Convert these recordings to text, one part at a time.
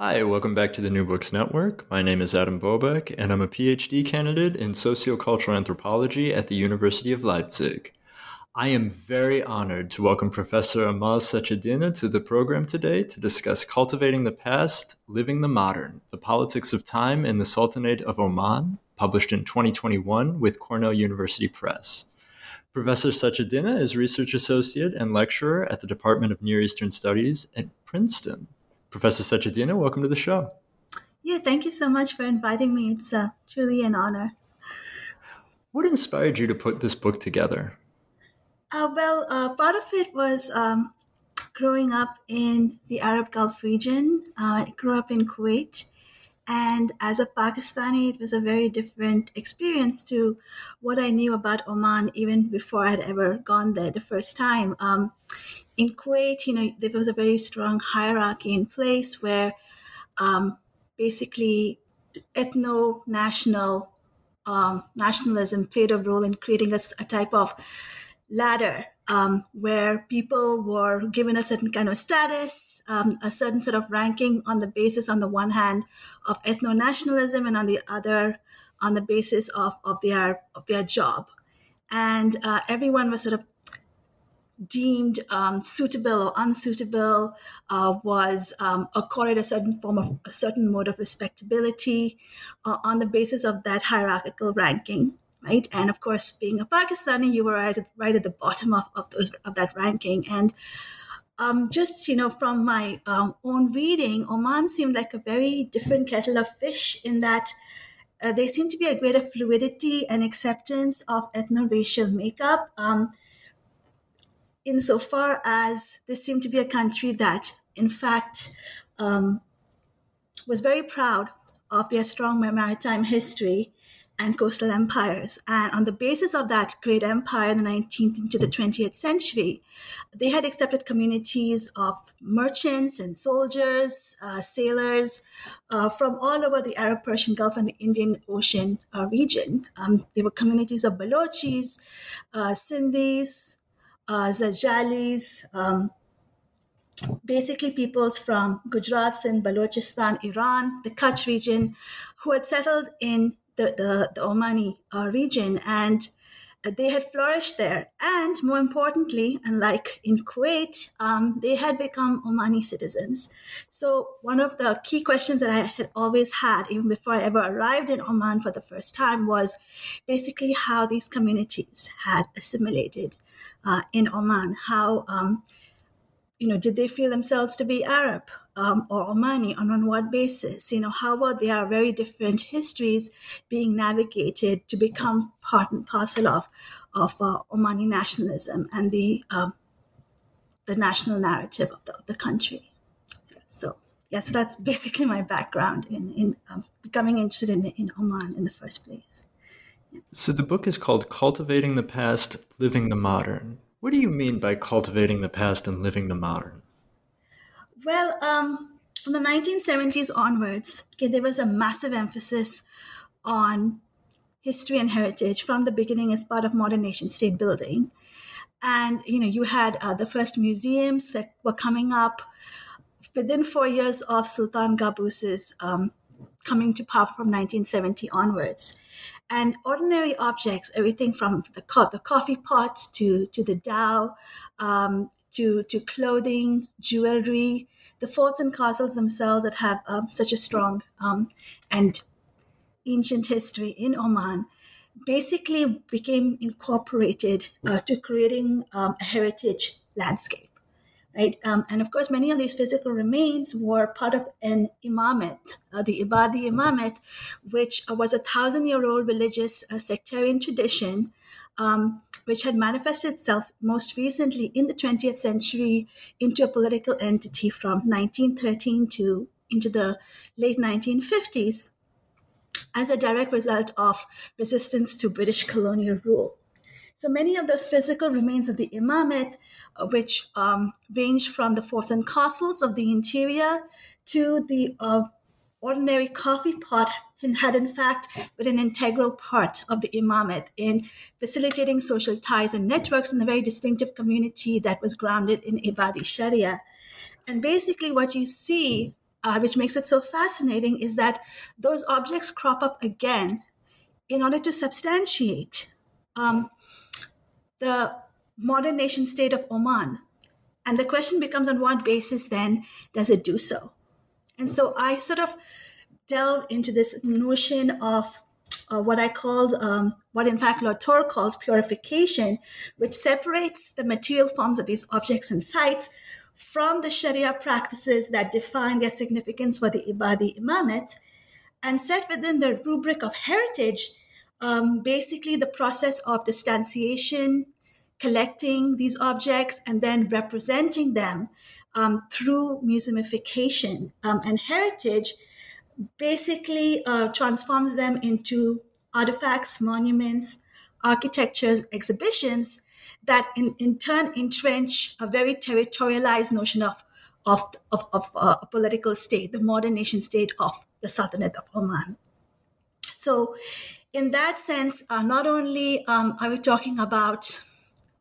Hi, welcome back to the New Books Network. My name is Adam Bobek, and I'm a PhD candidate in sociocultural anthropology at the University of Leipzig. I am very honored to welcome Professor Amal Sachedina to the program today to discuss Cultivating the Past, Living the Modern, The Politics of Time in the Sultanate of Oman, published in 2021 with Cornell University Press. Professor Sachedina is research associate and lecturer at the Department of Near Eastern Studies at Princeton. Professor Sachedina, welcome to the show. Yeah, thank you so much for inviting me. It's uh, truly an honor. What inspired you to put this book together? Uh, well, uh, part of it was um, growing up in the Arab Gulf region. Uh, I grew up in Kuwait. And as a Pakistani, it was a very different experience to what I knew about Oman even before I had ever gone there the first time. Um, in Kuwait, you know, there was a very strong hierarchy in place where um, basically ethno national um, nationalism played a role in creating a, a type of ladder um, where people were given a certain kind of status, um, a certain sort of ranking on the basis, on the one hand, of ethno nationalism, and on the other, on the basis of, of their of their job, and uh, everyone was sort of deemed um, suitable or unsuitable uh, was um, accorded a certain form of a certain mode of respectability uh, on the basis of that hierarchical ranking right? And of course being a pakistani you were right, right at the bottom of, of those of that ranking. And um, just you know from my um, own reading oman seemed like a very different kettle of fish in that uh, there seemed to be a greater fluidity and acceptance of ethno-racial makeup. Um, insofar as this seemed to be a country that, in fact, um, was very proud of their strong maritime history and coastal empires. And on the basis of that great empire in the 19th into the 20th century, they had accepted communities of merchants and soldiers, uh, sailors uh, from all over the Arab Persian Gulf and the Indian Ocean uh, region. Um, there were communities of Balochis, uh, Sindhis, uh, Zadjalis, um, basically peoples from Gujarat and Balochistan, Iran, the Kutch region, who had settled in the, the, the Omani uh, region. And they had flourished there. And more importantly, unlike in Kuwait, um, they had become Omani citizens. So, one of the key questions that I had always had, even before I ever arrived in Oman for the first time, was basically how these communities had assimilated uh, in Oman. How, um, you know, did they feel themselves to be Arab? Um, or Omani and on what basis? You know, how are very different histories being navigated to become part and parcel of, of uh, Omani nationalism and the, um, the national narrative of the, of the country. So, yeah, so that's basically my background in, in um, becoming interested in, in Oman in the first place. So the book is called Cultivating the Past, Living the Modern. What do you mean by cultivating the past and living the modern? Well, um, from the 1970s onwards, okay, there was a massive emphasis on history and heritage from the beginning as part of modern nation state building. And, you know, you had uh, the first museums that were coming up within four years of Sultan Qaboos's um, coming to power from 1970 onwards. And ordinary objects, everything from the, co- the coffee pot to, to the dhow, um, to, to clothing, jewelry, the forts and castles themselves that have um, such a strong um, and ancient history in Oman basically became incorporated uh, to creating um, a heritage landscape. Right? Um, and of course, many of these physical remains were part of an imamate, uh, the Ibadi imamate, which was a thousand year old religious uh, sectarian tradition um, which had manifested itself most recently in the 20th century into a political entity from 1913 to into the late 1950s as a direct result of resistance to British colonial rule. So many of those physical remains of the imamate, uh, which um, range from the forts and castles of the interior to the uh, ordinary coffee pot, and had in fact been an integral part of the imamate in facilitating social ties and networks in a very distinctive community that was grounded in Ibadi Sharia. And basically, what you see, uh, which makes it so fascinating, is that those objects crop up again in order to substantiate um, the modern nation state of Oman. And the question becomes on what basis then does it do so? And so I sort of delve into this notion of uh, what I called, um, what in fact Latour calls purification, which separates the material forms of these objects and sites from the Sharia practices that define their significance for the Ibadi Imamate and set within the rubric of heritage um, basically the process of distanciation, collecting these objects, and then representing them um, through museumification. Um, and heritage basically uh, transforms them into artifacts, monuments, architectures, exhibitions that in, in turn entrench a very territorialized notion of, of, of, of uh, a political state, the modern nation state of the Sultanate of Oman. So, in that sense, uh, not only um, are we talking about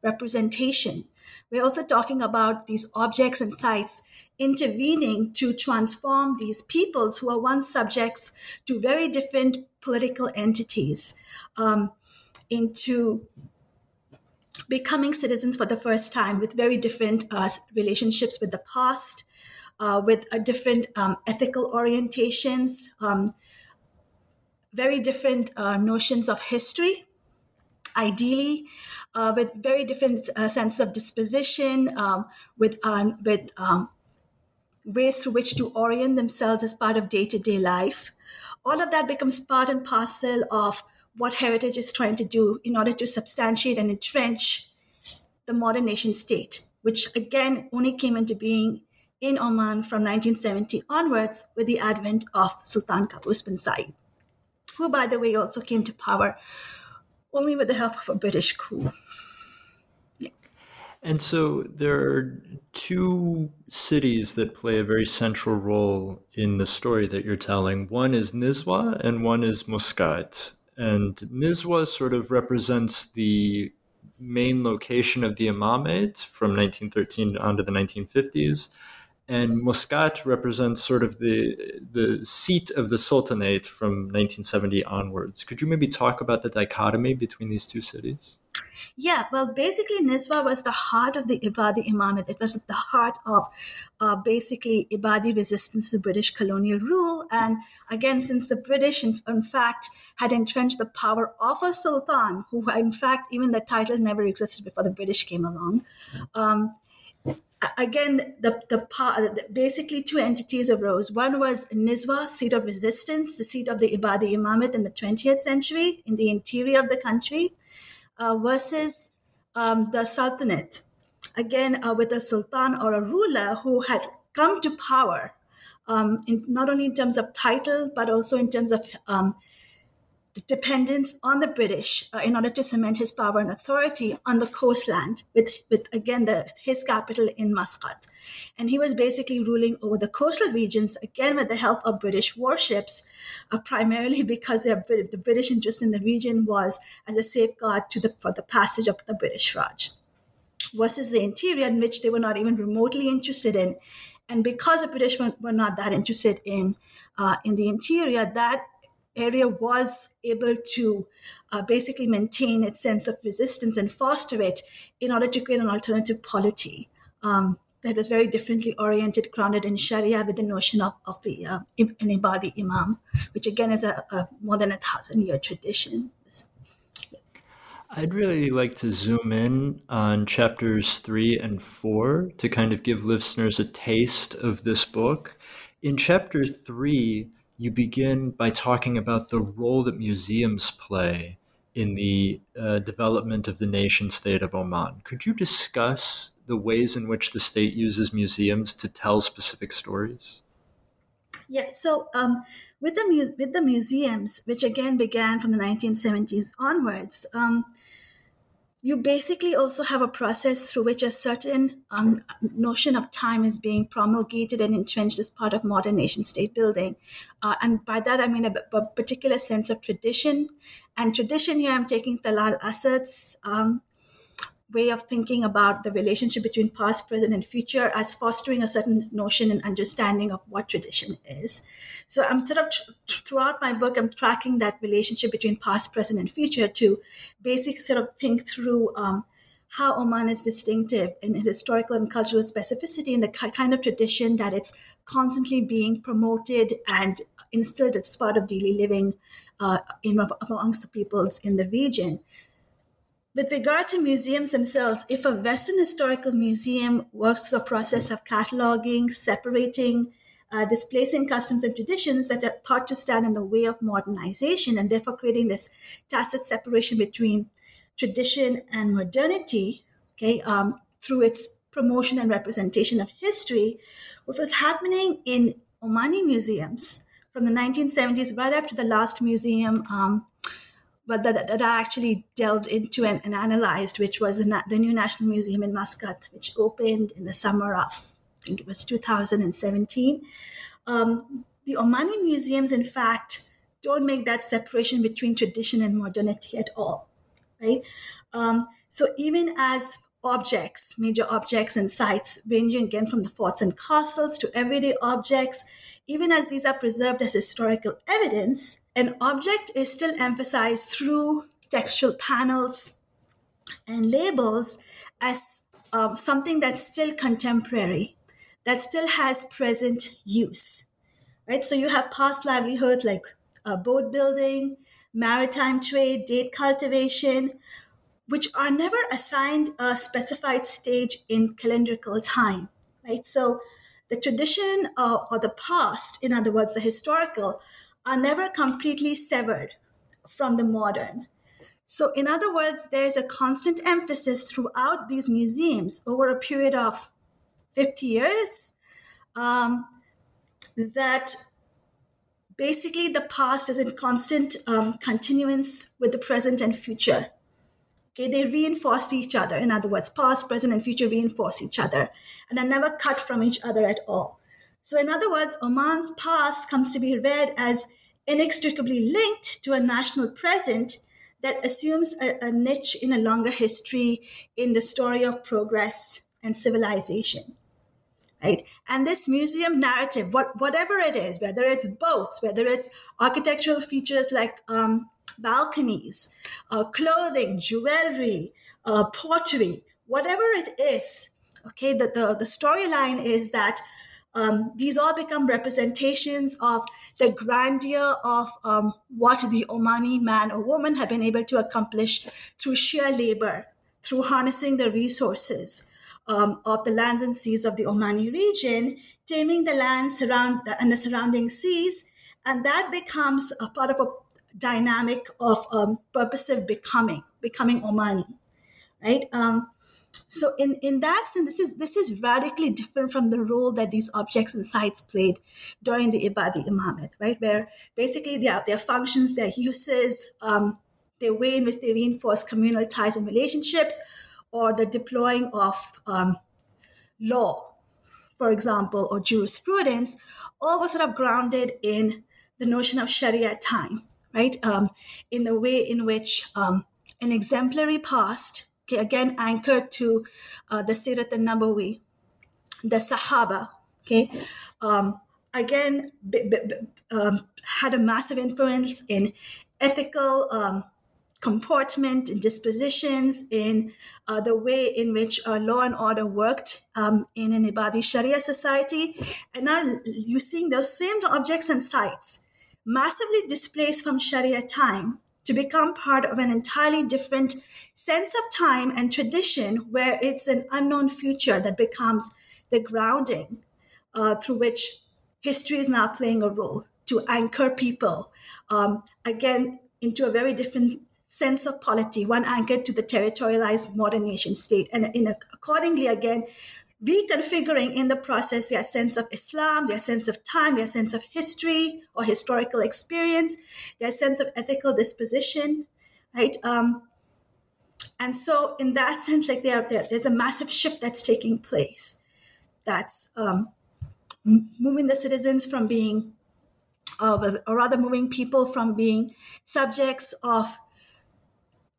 representation, we're also talking about these objects and sites intervening to transform these peoples who are once subjects to very different political entities um, into becoming citizens for the first time with very different uh, relationships with the past, uh, with a different um, ethical orientations, um, very different uh, notions of history, ideally, uh, with very different uh, sense of disposition, um, with um, with um, ways through which to orient themselves as part of day to day life. All of that becomes part and parcel of what heritage is trying to do in order to substantiate and entrench the modern nation state, which again only came into being in Oman from 1970 onwards with the advent of Sultan Qaboos bin Said, who, by the way, also came to power only with the help of a British coup. And so there are two cities that play a very central role in the story that you're telling. One is Nizwa and one is Muscat. And Nizwa sort of represents the main location of the imamate from 1913 on to the 1950s and Muscat represents sort of the the seat of the Sultanate from 1970 onwards. Could you maybe talk about the dichotomy between these two cities? Yeah, well, basically, Nizwa was the heart of the Ibadi Imamate. It was the heart of uh, basically Ibadi resistance to British colonial rule. And again, since the British, in, in, fact, had entrenched the power of a sultan, who, in fact, even the title never existed before the British came along. Um, again, the, the, basically two entities arose. One was Nizwa, seat of resistance, the seat of the Ibadi Imamate in the 20th century in the interior of the country, uh, versus um, the Sultanate. Again, uh, with a sultan or a ruler who had come to power, um, in, not only in terms of title, but also in terms of um, dependence on the British uh, in order to cement his power and authority on the coastland, with, with again the, his capital in Muscat. And he was basically ruling over the coastal regions, again with the help of British warships, uh, primarily because the British interest in the region was as a safeguard to the, for the passage of the British Raj, versus the interior, in which they were not even remotely interested in. And because the British were, were not that interested in uh, in the interior, that area was able to uh, basically maintain its sense of resistance and foster it in order to create an alternative polity um, that was very differently oriented, grounded in Sharia with the notion of, of the uh, an Ibadi Imam, which again is a, a more than a thousand year tradition. I'd really like to zoom in on chapters three and four to kind of give listeners a taste of this book. In chapter three, you begin by talking about the role that museums play in the uh, development of the nation state of Oman. Could you discuss the ways in which the state uses museums to tell specific stories? Yeah, so um, with the mu- with the museums, which again began from the 1970s onwards, um, you basically also have a process through which a certain um, notion of time is being promulgated and entrenched as part of modern nation state building. Uh, and by that, I mean a, a, particular sense of tradition. And tradition here, I'm taking Talal Asad's um, way of thinking about the relationship between past, present, and future as fostering a certain notion and understanding of what tradition is. So I'm sort of throughout my book, I'm tracking that relationship between past, present, and future to basically sort of think through um, how Oman is distinctive in historical and cultural specificity and the kind of tradition that it's constantly being promoted and instilled as part of daily living uh, in, amongst the peoples in the region. With regard to museums themselves, if a Western historical museum works through a process of cataloging, separating, uh, displacing customs and traditions that are thought to stand in the way of modernization, and therefore creating this tacit separation between tradition and modernity, okay, um, through its promotion and representation of history, what was happening in Omani museums from the 1970s right up to the last museum um, but that, that I actually delved into and, and analyzed, which was the, the, new National Museum in Muscat, which opened in the summer of, I think it was 2017. Um, the Omani museums, in fact, don't make that separation between tradition and modernity at all, right? Um, so even as objects, major objects and sites, ranging again from the forts and castles to everyday objects, even as these are preserved as historical evidence, an object is still emphasized through textual panels and labels as um, something that's still contemporary, that still has present use. Right? So you have past livelihoods like uh, boat building, maritime trade, date cultivation, which are never assigned a specified stage in calendrical time. Right? So the tradition uh, or the past, in other words, the historical, are never completely severed from the modern. So, in other words, there is a constant emphasis throughout these museums over a period of 50 years um, that basically the past is in constant um, continuance with the present and future. Okay, they reinforce each other. In other words, past, present, and future reinforce each other and are never cut from each other at all. So, in other words, Oman's past comes to be read as inextricably linked to a national present that assumes a, a niche in a longer history in the story of progress and civilization right? And this museum narrative, what, whatever it is, whether it's boats, whether it's architectural features like um, balconies, uh, clothing, jewelry, uh, pottery, whatever it is. Okay, the, the, the storyline is that um, these all become representations of the grandeur of um, what the Omani man or woman have been able to accomplish through sheer labor, through harnessing the resources um, of the lands and seas of the Omani region, taming the land surround and the surrounding seas, and that becomes a part of a dynamic of um, purposive becoming, becoming Omani, right? So in, in that sense, this is this is radically different from the role that these objects and sites played during the Ibadi Imamate, right? Where basically their, their functions, their uses, um, the way in which they reinforce communal ties and relationships, or the deploying of um, law, for example, or jurisprudence, all was sort of grounded in the notion of Sharia time, right? Um, in the way in which um, an exemplary past, okay, again anchored to uh, the Sirat al-Nabawi, the Sahaba, okay, um, again b- b- b- um, had a massive influence in ethical um, comportment and dispositions, in uh, the way in which uh, law and order worked um, in an Ibadi Sharia society. And now you're seeing those same objects and sites massively displaced from Sharia time to become part of an entirely different sense of time and tradition where it's an unknown future that becomes the grounding uh, through which history is now playing a role to anchor people um, again into a very different sense of polity, one anchored to the territorialized modern nation state. And in a, accordingly, again, reconfiguring in the process their sense of Islam, their sense of time, their sense of history or historical experience, their sense of ethical disposition, right? Um, and so, in that sense, like they are there, there's a massive shift that's taking place. That's um, moving the citizens from being, uh, or rather, moving people from being subjects of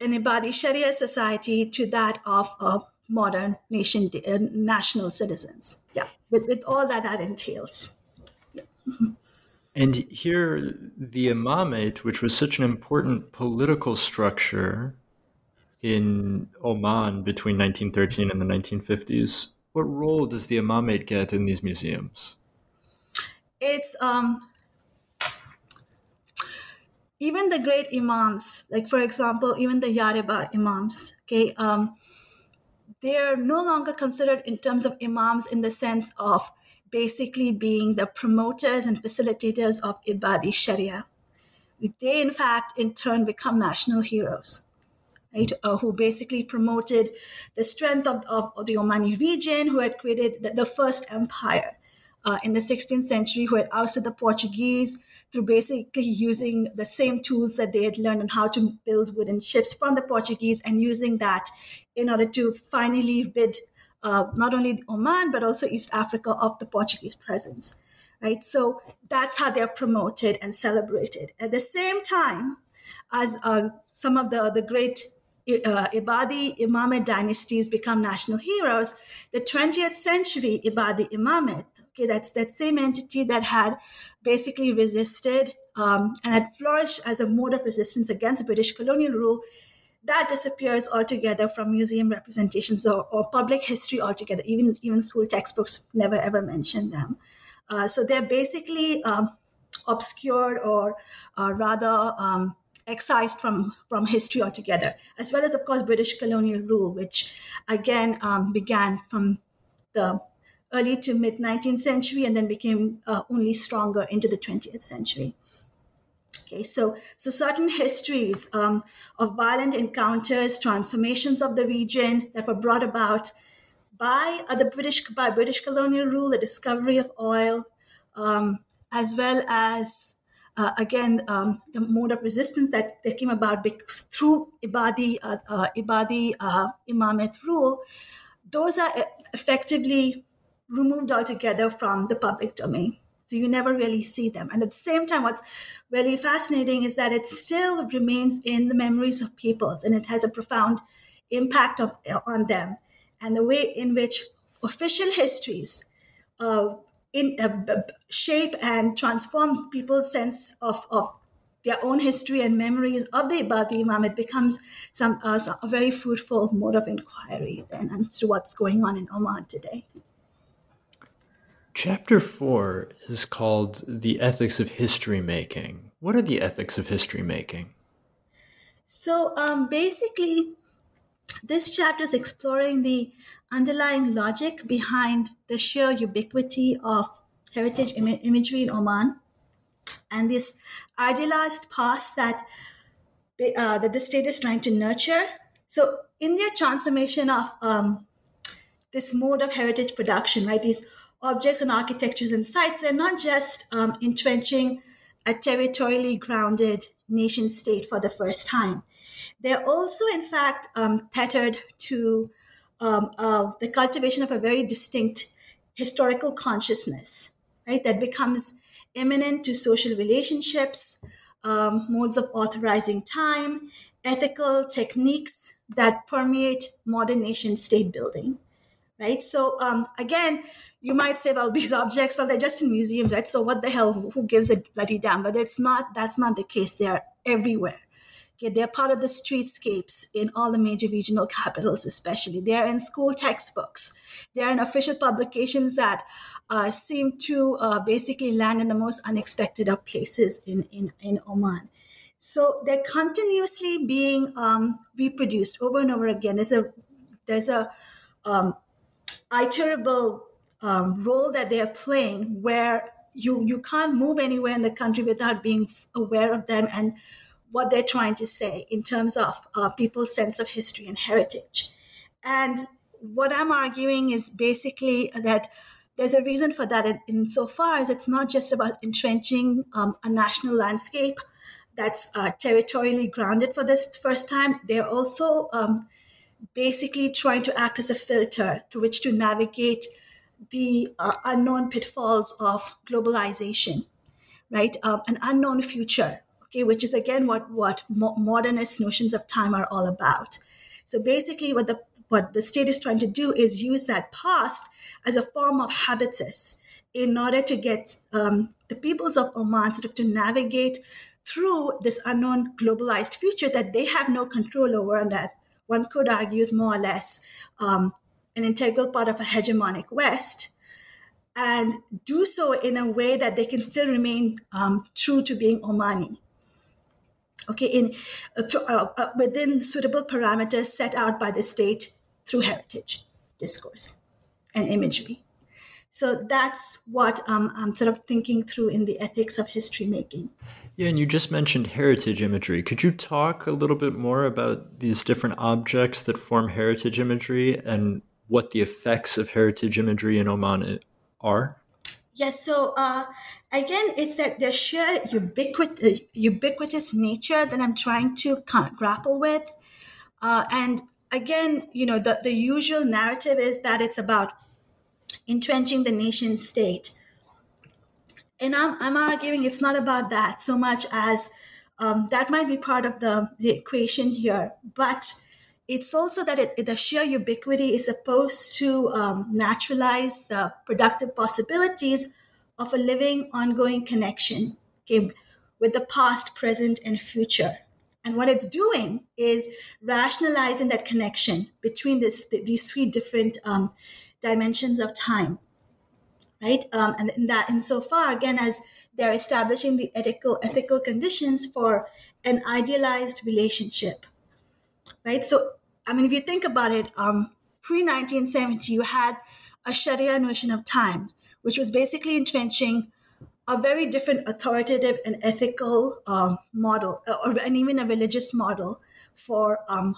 an Ibadi Sharia society to that of a modern nation, uh, national citizens. Yeah, with, with all that that entails. And here, the imamate, which was such an important political structure in Oman between 1913 and the 1950s, what role does the imamate get in these museums? It's um, even the great imams, like for example, even the Yareba imams, okay, um, they are no longer considered in terms of imams in the sense of basically being the promoters and facilitators of Ibadi Sharia. They, in fact, in turn become national heroes, right? Uh, who basically promoted the strength of, of, the Omani region, who had created the, the first empire uh, in the 16th century, who had ousted the Portuguese, through basically using the same tools that they had learned on how to build wooden ships from the Portuguese and using that in order to finally rid uh, not only Oman but also East Africa of the Portuguese presence. Right, so that's how they're promoted and celebrated. At the same time, as uh, some of the the great uh, Ibadi Imamate dynasties become national heroes, the 20th century Ibadi Imamate, okay, that's that same entity that had basically resisted um, and had flourished as a mode of resistance against British colonial rule, that disappears altogether from museum representations or, or public history altogether. Even even school textbooks never ever mention them. Uh, so they're basically um, obscured or uh, rather um, excised from from history altogether, as well as of course British colonial rule, which again um, began from the early to mid 19th century and then became uh, only stronger into the 20th century. Okay, so, so certain histories um, of violent encounters, transformations of the region that were brought about by uh, the British by British colonial rule, the discovery of oil, um, as well as uh, again um, the mode of resistance that, that came about through Ibadi uh, uh Ibadi uh, Imamate rule. Those are uh, effectively removed altogether from the public domain. So you never really see them. And at the same time, what's really fascinating is that it still remains in the memories of peoples and it has a profound impact of, on them. And the way in which official histories uh, in, uh, shape and transform people's sense of, of their own history and memories of the Ibadi Imam, it becomes some, uh, some, a very fruitful mode of inquiry then as to what's going on in Oman today. Chapter four is called The Ethics of History Making. What are the ethics of history making? So, um, basically, this chapter is exploring the underlying logic behind the sheer ubiquity of heritage Im- imagery in Oman and this idealized past that, uh, that the state is trying to nurture. So, in their transformation of um, this mode of heritage production, right, these objects and architectures and sites, they're not just um, entrenching a territorially grounded nation state for the first time. They're also, in fact, um, tethered to um, uh, the cultivation of a very distinct historical consciousness, right? That becomes immanent to social relationships, um, modes of authorizing time, ethical techniques that permeate modern nation state building, right? So, um, again, you might say, well, these objects, well, they're just in museums, right? So what the hell? Who gives a bloody damn? But it's not. That's not the case. They are everywhere. Okay, they're part of the streetscapes in all the major regional capitals, especially. They are in school textbooks. They are in official publications that uh, seem to uh, basically land in the most unexpected of places in, in, in Oman. So they're continuously being um, reproduced over and over again. There's a there's a um, iterable um, role that they're playing where you you can't move anywhere in the country without being aware of them and what they're trying to say in terms of uh, people's sense of history and heritage. And what I'm arguing is basically that there's a reason for that in, insofar as it's not just about entrenching um, a national landscape that's uh, territorially grounded for this first time. They're also um, basically trying to act as a filter through which to navigate the uh, unknown pitfalls of globalization, right? Um, an unknown future, okay, which is again what what mo- modernist notions of time are all about. So basically, what the what the state is trying to do is use that past as a form of habitus in order to get um, the peoples of Oman sort of to navigate through this unknown globalized future that they have no control over and that one could argue is more or less um, an integral part of a hegemonic West, and do so in a way that they can still remain um, true to being Omani. Okay, in uh, th- uh, uh, within suitable parameters set out by the state through heritage, discourse, and imagery. So that's what um, I'm sort of thinking through in the ethics of history making. Yeah, and you just mentioned heritage imagery. Could you talk a little bit more about these different objects that form heritage imagery and what the effects of heritage imagery in Oman are? Yes, so uh, again, it's that the sheer ubiquit- uh, ubiquitous nature that I'm trying to grapple with. Uh, and again, you know, the, the usual narrative is that it's about entrenching the nation state. And I'm, I'm arguing it's not about that so much as um, that might be part of the, the equation here. But it's also that it, the sheer ubiquity is supposed to um, naturalize the productive possibilities of a living, ongoing connection okay, with the past, present, and future. And what it's doing is rationalizing that connection between this, these three different um, dimensions of time, right? Um, and in that, insofar, again, as they're establishing the ethical ethical conditions for an idealized relationship, right? So I mean, if you think about it, um, pre 1970, you had a Sharia notion of time, which was basically entrenching a very different authoritative and ethical um, model, or, and even a religious model for um,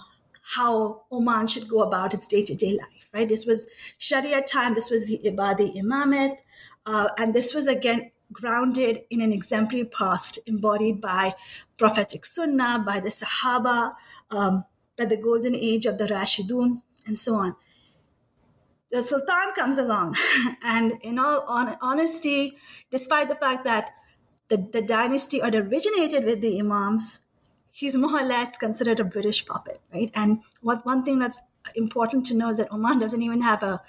how Oman should go about its day to day life, right? This was Sharia time, this was the Ibadi Imamate, uh, and this was again grounded in an exemplary past embodied by prophetic sunnah, by the Sahaba, um, by the golden age of the Rashidun, and so on. The Sultan comes along, and in all on- honesty, despite the fact that the, the dynasty had originated with the Imams, he's more or less considered a British puppet, right? And what one thing that's important to know is that Oman doesn't even have a,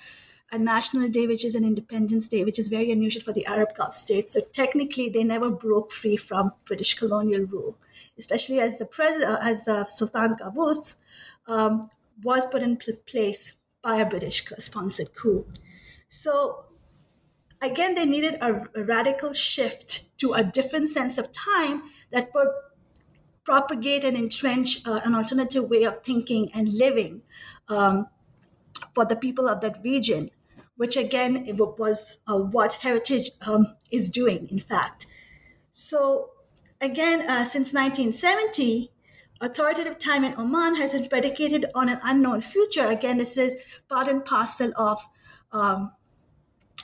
a national day, which is an Independence Day, which is very unusual for the Arab Gulf states. So technically, they never broke free from British colonial rule, especially as the president, as the Sultan Qaboos um, was put in place by a British sponsored coup. So again, they needed a, a, radical shift to a different sense of time that would propagate and entrench uh, an alternative way of thinking and living um, for the people of that region, which again was uh, what heritage um, is doing, in fact. So again, uh, since 1970, authoritative time in Oman has been predicated on an unknown future. Again, this is part and parcel of um,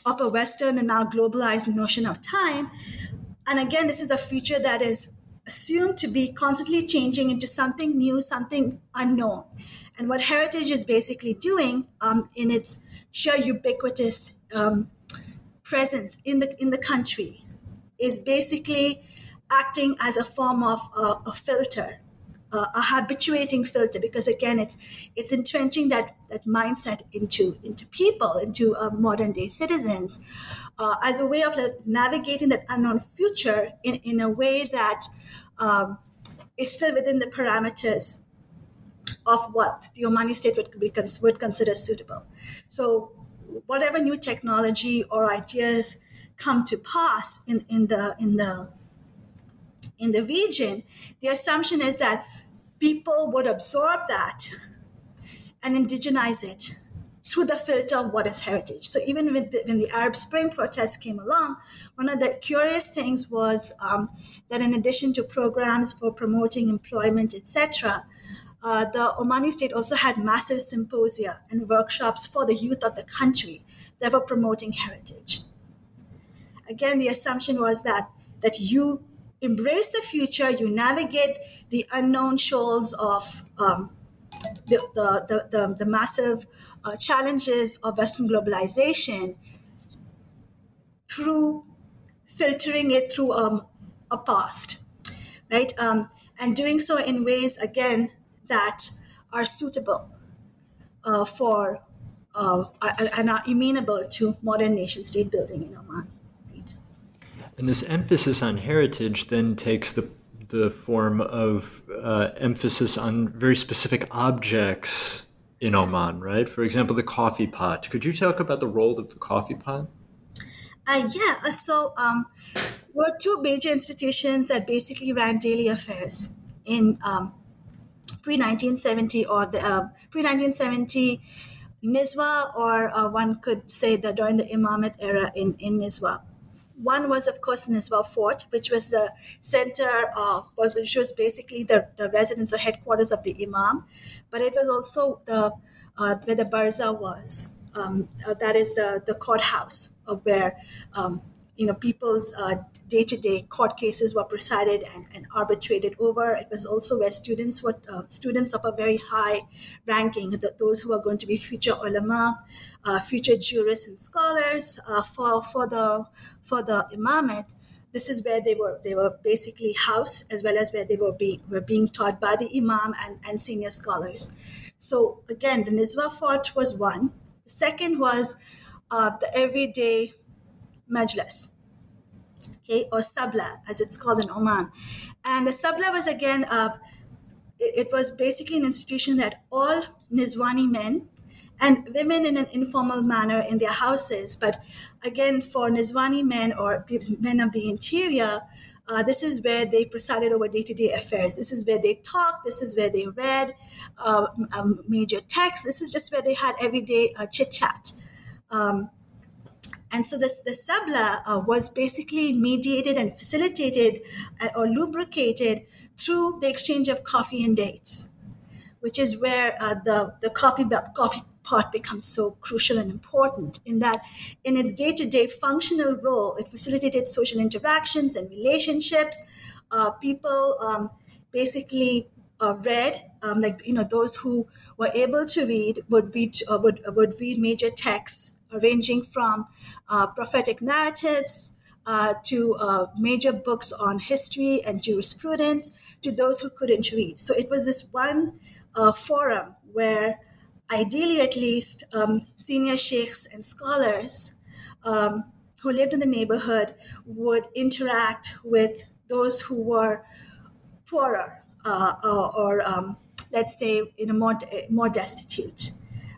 of a Western and now globalized notion of time. And again, this is a future that is assumed to be constantly changing into something new, something unknown. And what heritage is basically doing um, in its sheer ubiquitous um, presence in the in the country is basically acting as a form of uh, a filter uh, a habituating filter because again it's it's entrenching that that mindset into into people into uh, modern day citizens uh, as a way of like, navigating that unknown future in, in a way that um, is still within the parameters of what the Omani state would, would consider suitable. So whatever new technology or ideas come to pass in, in the in the in the region, the assumption is that people would absorb that and indigenize it through the filter of what is heritage. So even the, when the Arab Spring protests came along, one of the curious things was um, that in addition to programs for promoting employment, etc., uh, the Omani state also had massive symposia and workshops for the youth of the country that were promoting heritage. Again, the assumption was that that you embrace the future, you navigate the unknown shoals of um, the, the, the, the, massive uh, challenges of Western globalization through filtering it through um, a past, right? Um, and doing so in ways, again, that are suitable uh, for uh, and are amenable to modern nation state building in Oman. Right? And this emphasis on heritage then takes the the form of uh, emphasis on very specific objects in Oman, right? For example, the coffee pot. Could you talk about the role of the coffee pot? Uh, yeah, uh, so um, there were two major institutions that basically ran daily affairs in um, pre 1970 or the uh, pre 1970 Nizwa, or uh, one could say that during the Imamate era in, in Nizwa. One was, of course, Nizwa Fort, which was the center of, which was basically the, the residence or headquarters of the Imam, but it was also the uh, where the Barza was. Um, uh, that is the the courthouse of where um, you know people's uh, day-to-day court cases were presided and, and, arbitrated over. It was also where students were uh, students of a very high ranking, the, those who are going to be future ulama, uh, future jurists and scholars uh, for for the for the imamate. This is where they were they were basically housed as well as where they were being were being taught by the imam and, and senior scholars. So again, the Nizwa fort was one. The second was uh, the everyday majlis okay, or sabla, as it's called in Oman. And the sabla was again, uh, it, was basically an institution that all Nizwani men and women in an informal manner in their houses. But again, for Nizwani men or men of the interior, uh, this is where they presided over day-to-day affairs. This is where they talked. This is where they read uh, um, major texts. This is just where they had everyday uh, chit chat. Um, and so this the sabla uh, was basically mediated and facilitated uh, or lubricated through the exchange of coffee and dates, which is where uh, the the coffee coffee pot becomes so crucial and important in that in its day-to-day functional role it facilitated social interactions and relationships. Uh, people um, basically uh, read um, like you know those who were able to read would read uh, would, would read major texts ranging from uh, prophetic narratives uh, to uh, major books on history and jurisprudence to those who couldn't read. So it was this one forum where, ideally at least, um, senior sheikhs and scholars um, who lived in the neighborhood would interact with those who were poorer uh, or, or um, let's say, in a more more destitute,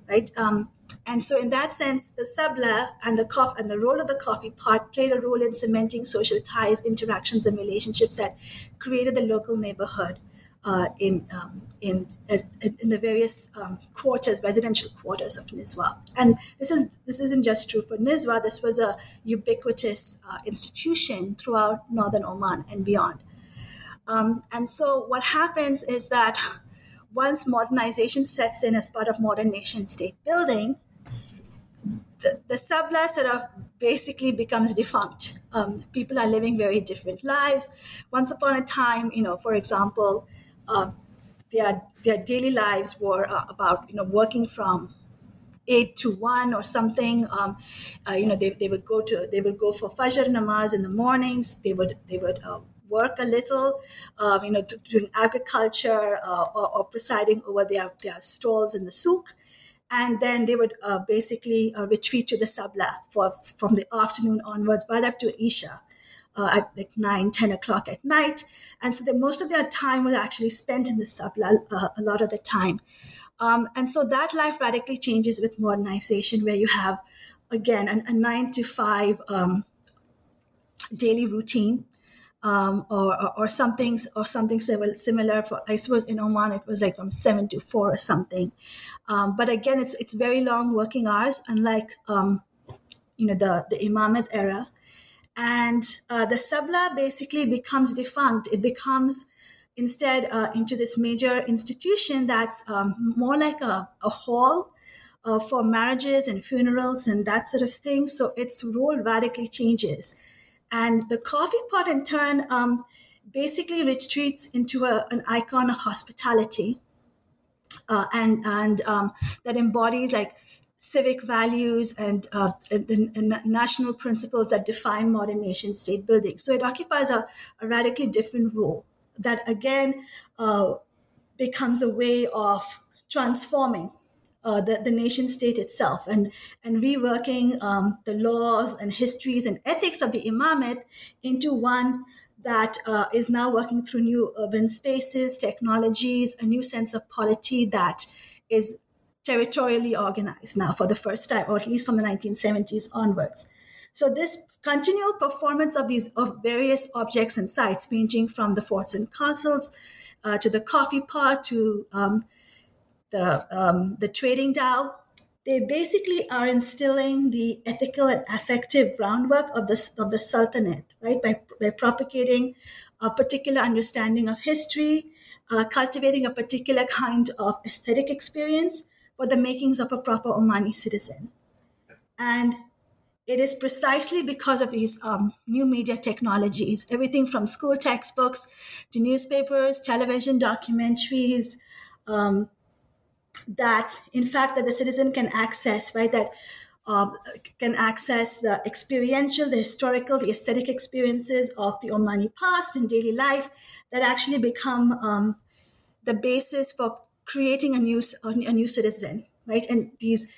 right? Um, and so, in that sense, the sabla and the cof- and the role of the coffee pot played a role in cementing social ties, interactions, and relationships that created the local neighborhood uh, in um, in uh, in the various um, quarters, residential quarters of Nizwa. And this is this isn't just true for Nizwa. This was a ubiquitous uh, institution throughout northern Oman and beyond. Um, and so, what happens is that once modernization sets in as part of modern nation state building, the, the sabla sort of basically becomes defunct. Um, people are living very different lives. Once upon a time, you know, for example, uh, their their daily lives were uh, about you know working from eight to one or something. Um, uh, you know, they, they would go to they would go for fajr namaz in the mornings. They would they would uh, work a little, uh, you know, doing agriculture uh, or, or, presiding over their, their stalls in the souk. And then they would uh, basically uh, retreat to the sabla for from the afternoon onwards, right up to Isha. Uh, at like 9, 10 o'clock at night. And so the, most of their time was actually spent in the sabla uh, a lot of the time. Um, and so that life radically changes with modernization, where you have, again, an, a nine to five um, daily routine um, or, or, something or something similar for I suppose in Oman it was like from seven to four or something. Um, but again, it's it's very long working hours, unlike um, you know the the Imamate era, and uh, the sabla basically becomes defunct. It becomes instead uh, into this major institution that's um, more like a, a hall uh, for marriages and funerals and that sort of thing. So its role radically changes. And the coffee pot, in turn, um, basically retreats into a, an icon of hospitality uh, and, and um, that embodies like civic values and uh, the, the national principles that define modern nation state building. So it occupies a, a radically different role that, again, uh, becomes a way of transforming uh, the, the nation state itself and, and reworking um, the laws and histories and ethics of the imamate into one that uh, is now working through new urban spaces, technologies, a new sense of polity that is territorially organized now for the first time, or at least from the 1970s onwards. So this continual performance of these of various objects and sites, ranging from the forts and castles uh, to the coffee pot to um, the um, the trading dhow, they basically are instilling the ethical and affective groundwork of the of the sultanate, right? By by propagating a particular understanding of history, uh, cultivating a particular kind of aesthetic experience for the makings of a proper Omani citizen, and it is precisely because of these um, new media technologies, everything from school textbooks to newspapers, television, documentaries, um, that in fact that the citizen can access right that um, can access the experiential the historical the aesthetic experiences of the omani past in daily life that actually become um, the basis for creating a new a new citizen right? And these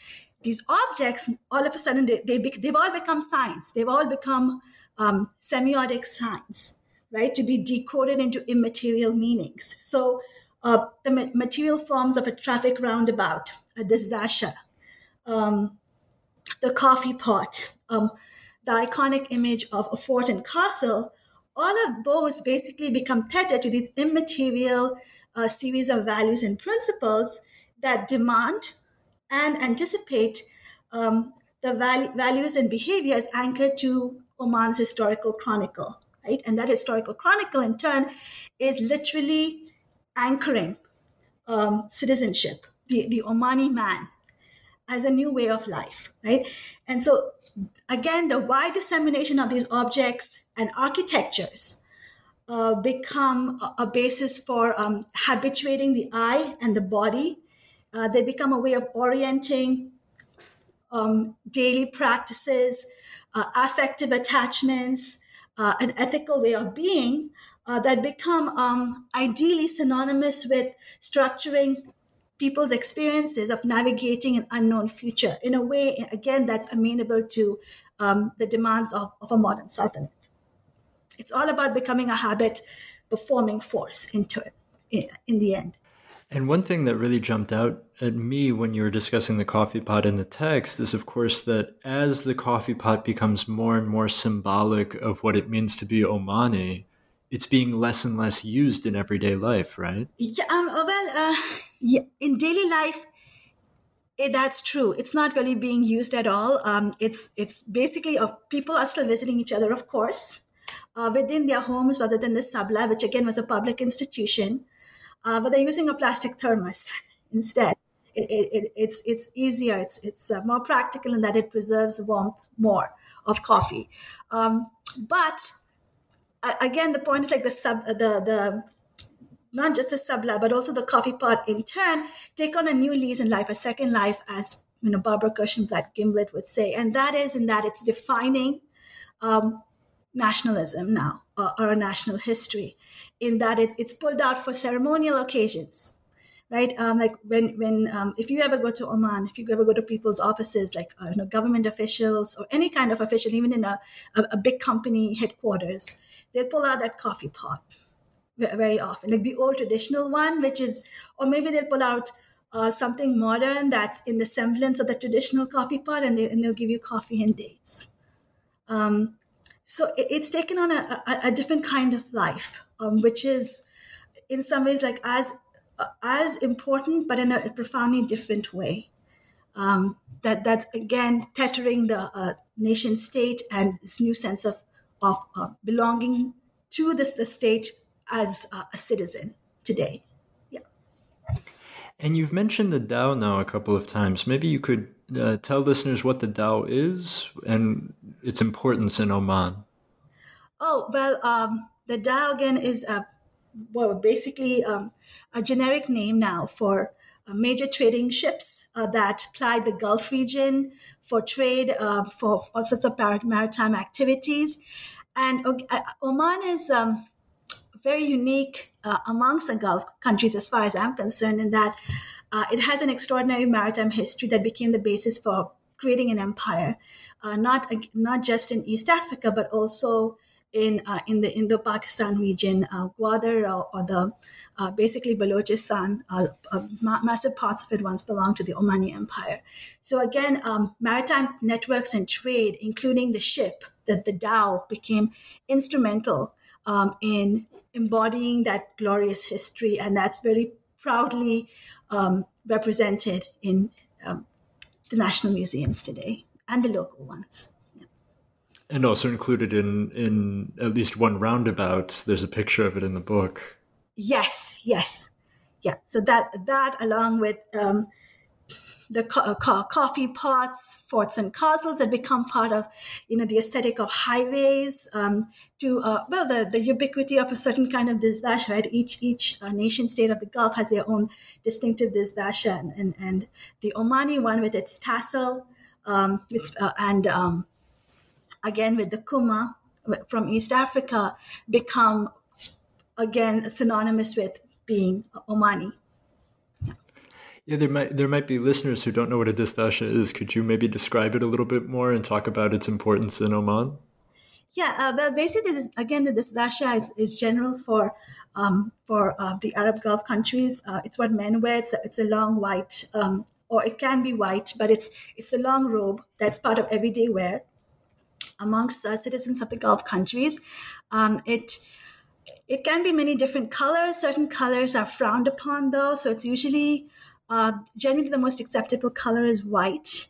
these objects all of a sudden they, they they've all become signs. They've all become um, semiotic signs right to be decoded into immaterial meanings. So uh, the material forms of a traffic roundabout, a dasha, um, the coffee pot, um, the iconic image of a fort and castle, all of those basically become tethered to these immaterial uh, series of values and principles that demand and anticipate um, the val- values and behaviors anchored to Oman's historical chronicle, right? And that historical chronicle, in turn, is literally anchoring um, citizenship, the, the Omani man, as a new way of life, right? And so, again, the wide dissemination of these objects and architectures uh, become a, a, basis for um, habituating the eye and the body. Uh, they become a way of orienting um, daily practices, uh, affective attachments, uh, an ethical way of being uh, that become um, ideally synonymous with structuring people's experiences of navigating an unknown future in a way, again, that's amenable to um, the demands of, of a modern sultanate. It's all about becoming a habit performing force in turn, in, in the end. And one thing that really jumped out at me when you were discussing the coffee pot in the text is, of course, that as the coffee pot becomes more and more symbolic of what it means to be Omani, it's being less and less used in everyday life, right? Yeah, um, uh, well, uh, yeah, in daily life, it, eh, that's true. It's not really being used at all. Um, it's it's basically uh, people are still visiting each other, of course, uh, within their homes rather than the sabla, which again was a public institution, uh, but they're using a plastic thermos instead. It, it, it's it's easier. It's it's uh, more practical in that it preserves the warmth more of coffee. Um, but again, the point is like the sub, the the not just the sabla, but also the coffee pot in turn take on a new lease in life, a second life, as you know, Barbara Kirshenblatt Gimblett would say, and that is in that it's defining um, nationalism now or, or, a national history, in that it, it's pulled out for ceremonial occasions, right? Um, like when when um, if you ever go to Oman, if you ever go to people's offices, like uh, you know, government officials or any kind of official, even in a, a, a big company headquarters they pull out that coffee pot very often, like the old traditional one, which is, or maybe they'll pull out uh, something modern that's in the semblance of the traditional coffee pot, and, they, and they'll give you coffee and dates. Um, so it's taken on a, a, a different kind of life, um, which is in some ways like as as important, but in a profoundly different way. Um, that that's again tethering the uh, nation state and this new sense of of uh, belonging to this the state as uh, a citizen today. Yeah. And you've mentioned the dhow now a couple of times. Maybe you could uh, tell listeners what the dhow is and its importance in Oman. Oh well, um, the dhow again is a well basically um, a generic name now for uh, major trading ships uh, that ply the Gulf region for trade, uh, for all sorts of maritime activities. And uh, Oman is um, very unique uh, amongst the Gulf countries, as far as I'm concerned, in that uh, it has an extraordinary maritime history that became the basis for creating an empire, not not just in East Africa, but also in uh, in the Indo-Pakistan region, uh, Gwadar or, or the uh, basically Balochistan, uh, uh, massive parts of it once belonged to the Omani Empire. So again, um, maritime networks and trade, including the ship, that the dhow became instrumental um, in embodying that glorious history, and that's very proudly um, represented in um, the national museums today and the local ones and also included in in at least one roundabout there's a picture of it in the book yes yes yeah so that that along with um, the co- uh, co- coffee pots, forts and castles that become part of, you know, the aesthetic of highways. Um, to uh, well, the, the ubiquity of a certain kind of dishdasha. Right? Each each uh, nation state of the Gulf has their own distinctive dishdasha, and, and, and the Omani one with its tassel, um, its, uh, and um, again with the kuma from East Africa become again synonymous with being Omani. Yeah. there might there might be listeners who don't know what a dishdasha is. Could you maybe describe it a little bit more and talk about its importance in Oman? Yeah, uh, well, basically, this, again, the dishdasha is, is general for um, for uh, the Arab Gulf countries. Uh, it's what men wear. It's a, it's a long white, um, or it can be white, but it's it's a long robe that's part of everyday wear amongst uh, citizens of the Gulf countries. Um, it it can be many different colors. Certain colors are frowned upon, though, so it's usually uh, generally the most acceptable color is white.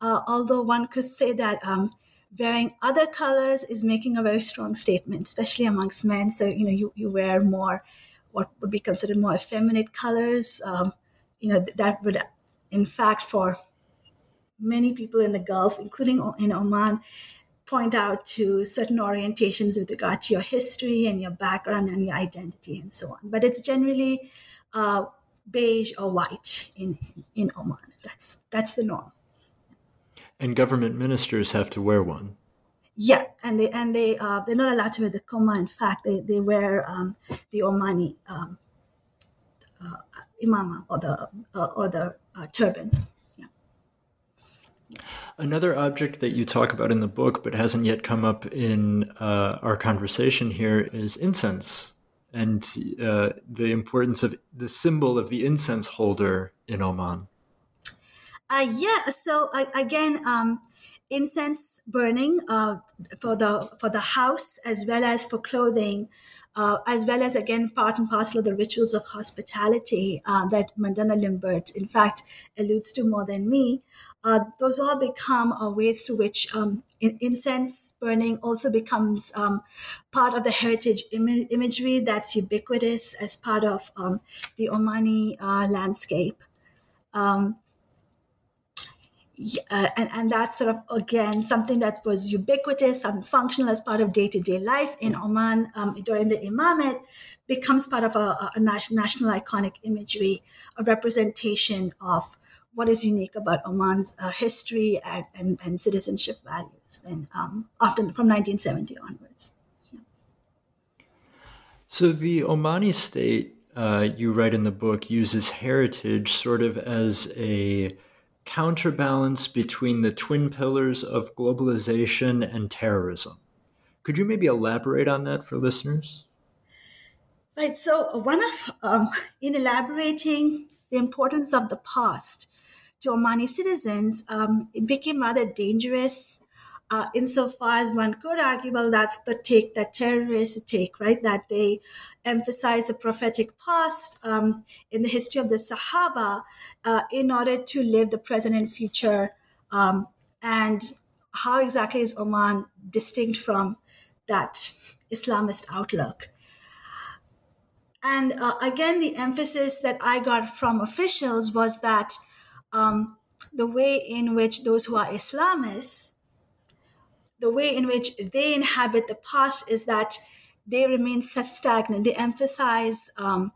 Uh, although one could say that um, wearing other colors is making a very strong statement, especially amongst men. So you know you, you wear more what would be considered more effeminate colors. Um, you know that would, in fact, for many people in the Gulf, including in Oman, point out to certain orientations with regard to your history and your background and your identity and so on. But it's generally uh, beige or white in, in, Oman. That's that's the norm. And government ministers have to wear one. Yeah, and they and they uh, they're not allowed to wear the kuma. In fact, they they wear um, the Omani um, uh, imama or the uh, or the uh, turban. Another object that you talk about in the book, but hasn't yet come up in uh, our conversation here, is incense and uh, the importance of the symbol of the incense holder in Oman. Uh, yeah. So again, um, incense burning uh, for the for the house as well as for clothing, uh, as well as again part and parcel of the rituals of hospitality uh, that Mandana Limbert, in fact, alludes to more than me uh, those all become a way through which um, incense burning also becomes um, part of the heritage Im- imagery that's ubiquitous as part of um, the Omani uh, landscape. Um, uh, and, and that's sort of again something that was ubiquitous and functional as part of day-to-day life in Oman um, during the imamate becomes part of a, a national iconic imagery, a representation of what is unique about Oman's uh, history and, and, and, citizenship values then um, often from 1970 onwards. Yeah. So the Omani state, uh, you write in the book, uses heritage sort of as a counterbalance between the twin pillars of globalization and terrorism. Could you maybe elaborate on that for listeners? Right. So, one of, um, in elaborating the importance of the past, to Omani citizens, um, it became rather dangerous uh, insofar as one could argue, well, that's the take that terrorists take, right? That they emphasize the prophetic past um, in the history of the Sahaba uh, in order to live the present and future. Um, and how exactly is Oman distinct from that Islamist outlook? And uh, again, the emphasis that I got from officials was that um, the way in which those who are Islamists, the way in which they inhabit the past is that they remain stagnant. They emphasize um,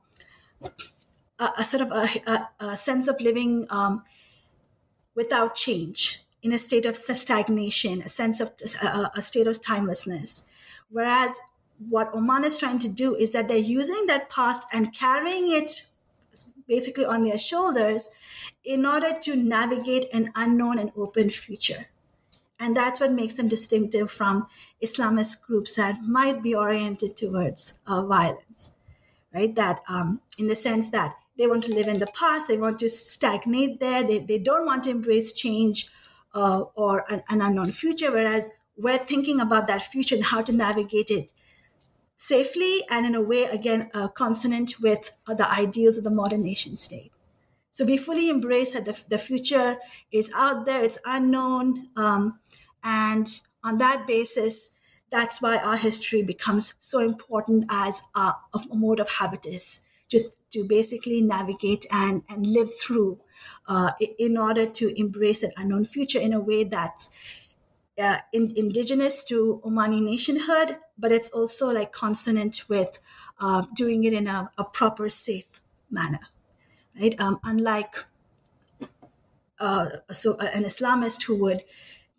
a, a, sort of a, a, a sense of living um, without change in a state of stagnation, a sense of a, state of timelessness. Whereas what Oman is trying to do is that they're using that past and carrying it basically on their shoulders in order to navigate an unknown and open future. And that's what makes them distinctive from Islamist groups that might be oriented towards uh, violence, right? That um, in the sense that they want to live in the past, they want to stagnate there, they, they don't want to embrace change uh, or an, an unknown future, whereas we're thinking about that future and how to navigate it safely and in a way, again, uh, consonant with the ideals of the modern nation state. So we fully embrace that the, the future is out there, it's unknown. Um, and on that basis, that's why our history becomes so important as a, a mode of habitus to, to basically navigate and, and live through uh, in order to embrace an unknown future in a way that's uh, in, indigenous to Omani nationhood, but it's also like consonant with uh, doing it in a, a, proper, safe manner, right? Um, unlike uh, so an Islamist who would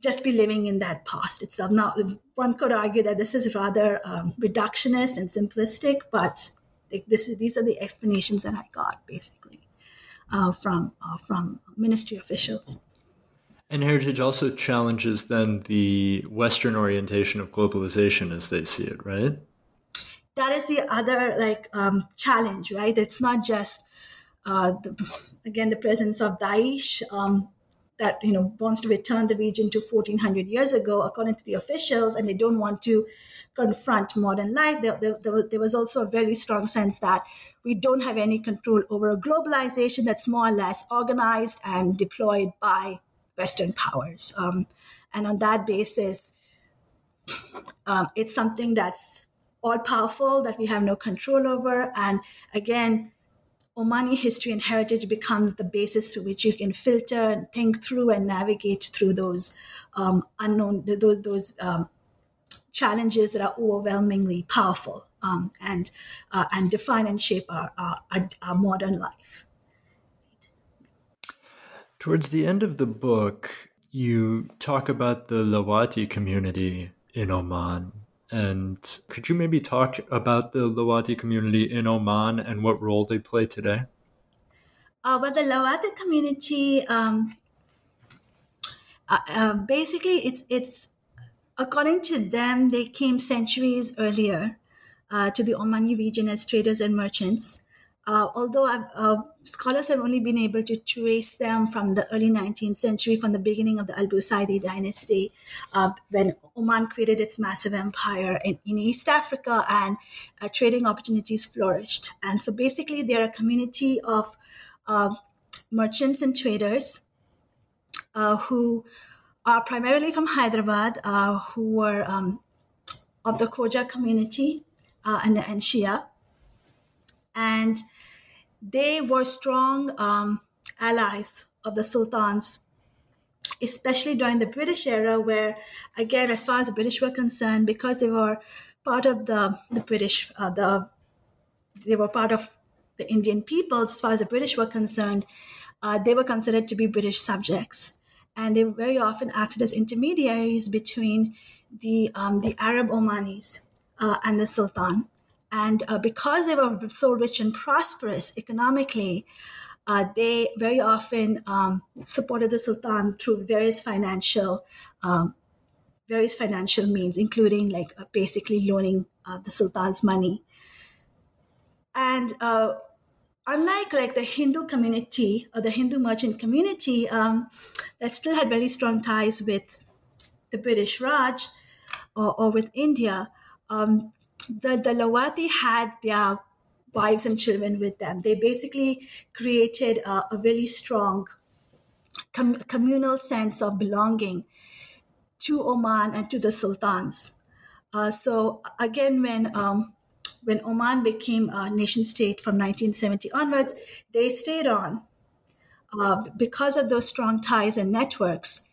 just be living in that past itself. Now, one could argue that this is rather um, reductionist and simplistic, but this, these are the explanations that I got basically uh, from uh, from ministry officials. And heritage also challenges then the Western orientation of globalization as they see it, right? That is the other like um, challenge, right? It's not just uh, the, again the presence of Daesh um, that you know wants to return the region to 1400 years ago, according to the officials, and they don't want to confront modern life. There, there, there, was also a very strong sense that we don't have any control over a globalization that's more or less organized and deployed by Western powers. Um, and on that basis, um, it's something that's all powerful that we have no control over. And again, Omani history and heritage becomes the basis through which you can filter and think through and navigate through those um, unknown, those, those um, challenges that are overwhelmingly powerful um, and uh, and define and shape our, our, our modern life. Towards the end of the book, you talk about the Lawati community in Oman. And could you maybe talk about the Lawati community in Oman and what role they play today? Uh, well, the Lawati community, um, uh, uh, basically, it's it's according to them, they came centuries earlier uh, to the Omani region as traders and merchants. Uh, although uh, scholars have only been able to trace them from the early 19th century, from the beginning of the Al Busaidi dynasty, uh, when Oman created its massive empire in, in East Africa and uh, trading opportunities flourished. And so basically, they're a community of uh, merchants and traders uh, who are primarily from Hyderabad, who were um, of the Khoja community and, and Shia. And they were strong um, allies of the sultans, especially during the British era, where, again, as far as the British were concerned, because they were part of the, the British, uh, the they were part of the Indian people, as far as the British were concerned, uh, they were considered to be British subjects. And they very often acted as intermediaries between the, um, the Arab Omanis uh, and the Sultan. And uh, because they were so rich and prosperous economically, uh, they very often um, supported the sultan through various financial um, various financial means, including like uh, basically loaning uh, the sultan's money. And uh, unlike like the Hindu community or the Hindu merchant community um, that still had very strong ties with the British Raj or, or with India, um, the, the Lawati had their wives and children with them. They basically created a, a really strong com- communal sense of belonging to Oman and to the sultans. Uh, so again, when um, when Oman became a nation state from 1970 onwards, they stayed on uh, because of those strong ties and networks.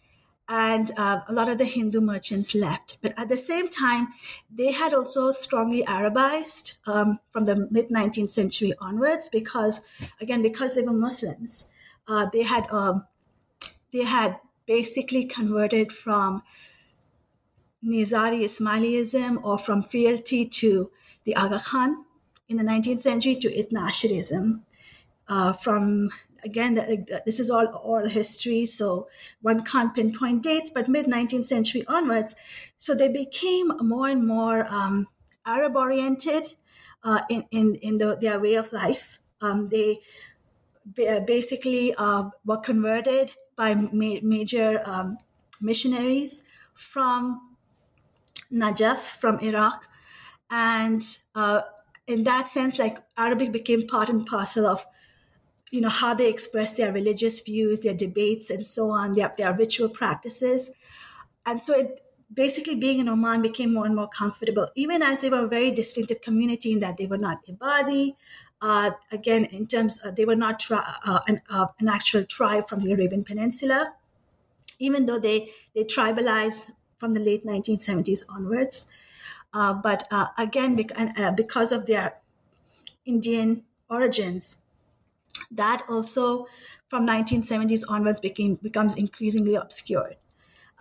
And uh, a lot of the Hindu merchants left. But at the same time, they had also strongly Arabized um, from the mid 19th century onwards because, again, because they were Muslims, uh, they had um, they had basically converted from Nizari Ismailism or from fealty to the Aga Khan in the 19th century to Ithnashirism. Uh, from again, this is all oral history, so one can't pinpoint dates, but mid 19th century onwards. So they became more and more um, Arab oriented uh, in, in, in the, their way of life. Um, they basically uh, were converted by ma- major um, missionaries from Najaf, from Iraq. And uh, in that sense, like Arabic became part and parcel of you know how they express their religious views their debates and so on their, their ritual practices and so it basically being in oman became more and more comfortable even as they were a very distinctive community in that they were not ibadi uh, again, in terms, uh, they were not tri- uh, an, uh, an, actual tribe from the Arabian Peninsula, even though they they tribalized from the late 1970s onwards. Uh, but uh, again, because of their Indian origins, that also from 1970s onwards became becomes increasingly obscured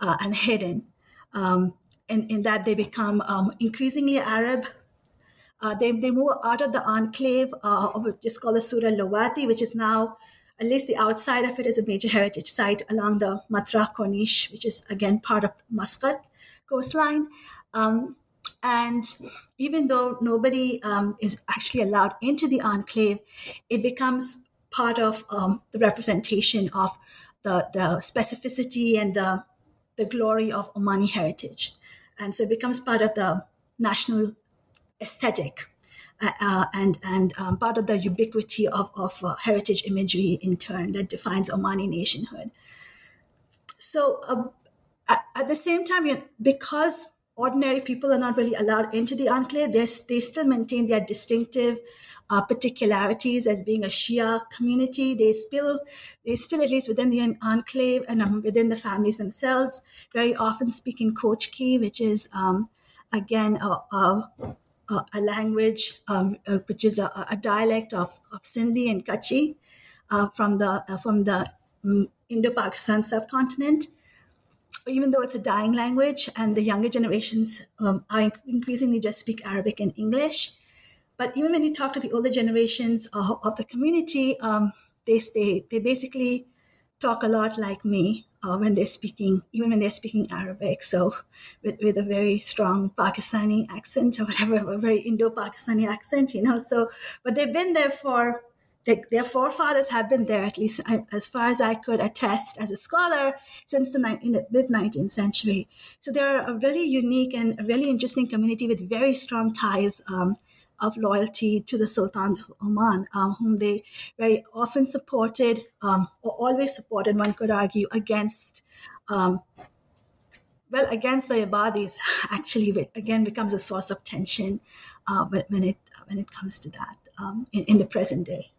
and hidden. Um, in, in that they become um, increasingly Arab uh, they, they move out of the enclave uh, of what's called the Surah Lawati, which is now, at least the outside of it, is a major heritage site along the Matra Corniche, which is again part of Muscat coastline. Um, and even though nobody um, is actually allowed into the enclave, it becomes part of um, the representation of the, the specificity and the, the glory of Omani heritage. And so it becomes part of the national aesthetic uh, uh, and and um, part of the ubiquity of, of uh, heritage imagery in turn that defines Omani nationhood. So um, at, at, the same time, you know, because ordinary people are not really allowed into the enclave, they, they still maintain their distinctive uh, particularities as being a Shia community. They still, they still at least within the enclave and um, within the families themselves, very often speak in Kochki, which is um, again a, a a language um, uh, which is a, a, dialect of, of Sindhi and Kutchi uh, from the uh, from the um, Indo-Pakistan subcontinent. Even though it's a dying language, and the younger generations um, are increasingly just speak Arabic and English, but even when you talk to the older generations of, of the community, um, they, they they basically talk a lot like me uh, when they're speaking, even when they're speaking Arabic. So with, with a very strong Pakistani accent or whatever, a very Indo-Pakistani accent, you know. So, but they've been there for, they, their forefathers have been there, at least as far as I could attest as a scholar, since the, mid 19th century. So they're a really unique and a really interesting community with very strong ties um, of loyalty to the sultans of Oman, um, whom they very often supported um, or always supported, one could argue, against. Um, well, against the Ibadis, actually, again becomes a source of tension uh, when it when it comes to that um, in, in the present day.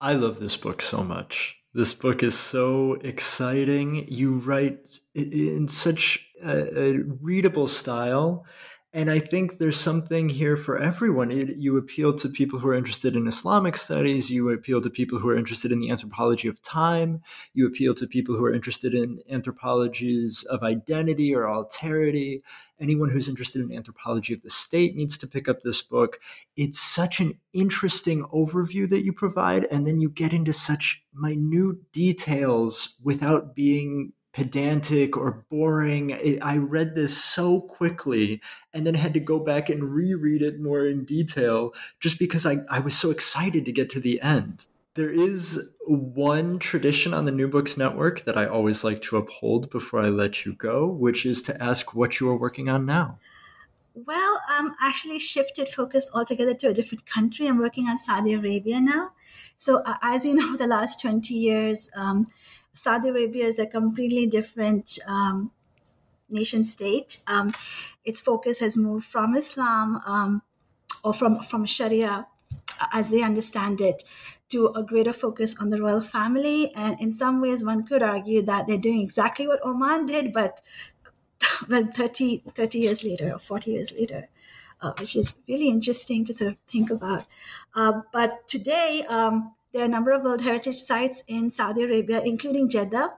I love this book so much. This book is so exciting. You write in such a, a readable style and I think there's something here for everyone. It, you appeal to people who are interested in Islamic studies. You appeal to people who are interested in the anthropology of time. You appeal to people who are interested in anthropologies of identity or alterity. Anyone who's interested in anthropology of the state needs to pick up this book. It's such an interesting overview that you provide, and then you get into such minute details without being pedantic or boring. I read this so quickly and then had to go back and reread it more in detail just because I, I was so excited to get to the end. there is one tradition on the New Books Network that I always like to uphold before I let you go, which is to ask what you are working on now. Well, I'm actually shifted focus altogether to a different country. I'm working on Saudi Arabia now. So, uh, as you know, the last 20 years, um, Saudi Arabia is a completely different um, nation state. Um, its focus has moved from Islam um, or from, from Sharia, as they understand it, to a greater focus on the royal family. And in some ways, one could argue that they're doing exactly what Oman did, but well, 30, 30 years later or 40 years later. Uh, which is really interesting to sort of think about. Uh, but today, um, there are a number of World Heritage sites in Saudi Arabia, including Jeddah.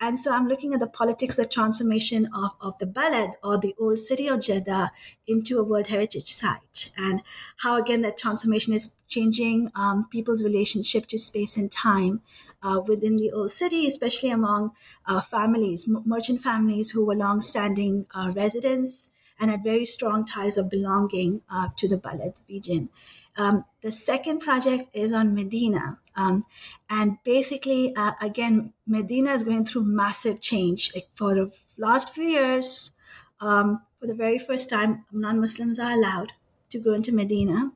And so I'm looking at the politics, the transformation of, of the Balad or the old city of Jeddah into a World Heritage site, and how, again, that transformation is changing um, people's relationship to space and time uh, within the old city, especially among uh, families, m- merchant families who were long-standing uh, residents and had very strong ties of belonging uh, to the Balad region. Um, the second project is on Medina. Um, and basically, uh, again, Medina is going through massive change. Like for the last few years, um, for the very first time, non Muslims are allowed to go into Medina.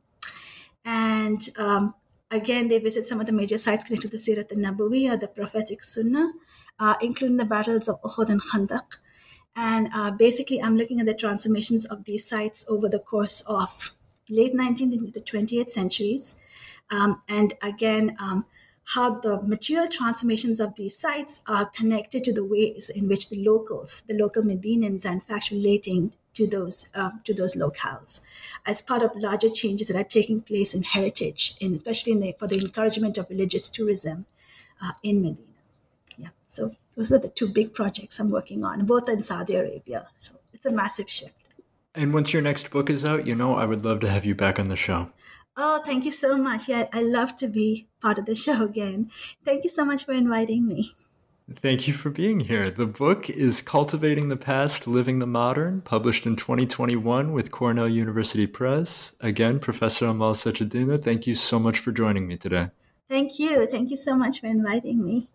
And um, again, they visit some of the major sites connected to the Sirat al Nabawi or the prophetic Sunnah, uh, including the battles of Uhud and Khandaq. And uh, basically, I'm looking at the transformations of these sites over the course of late 19th into the 20th centuries. Um, and again, um, how the material transformations of these sites are connected to the ways in which the locals, the local Medinans, in fact relating to those uh, to those locales, as part of larger changes that are taking place in heritage, in, especially in the, for the encouragement of religious tourism uh, in Medina. Yeah, so those are the two big projects I'm working on, both in Saudi Arabia. So it's a massive shift. And once your next book is out, you know, I would love to have you back on the show. Oh, thank you so much. Yeah, I love to be part of the show again. Thank you so much for inviting me. Thank you for being here. The book is Cultivating the Past, Living the Modern, published in 2021 with Cornell University Press. Again, Professor Amal Sachedina, thank you so much for joining me today. Thank you. Thank you so much for inviting me.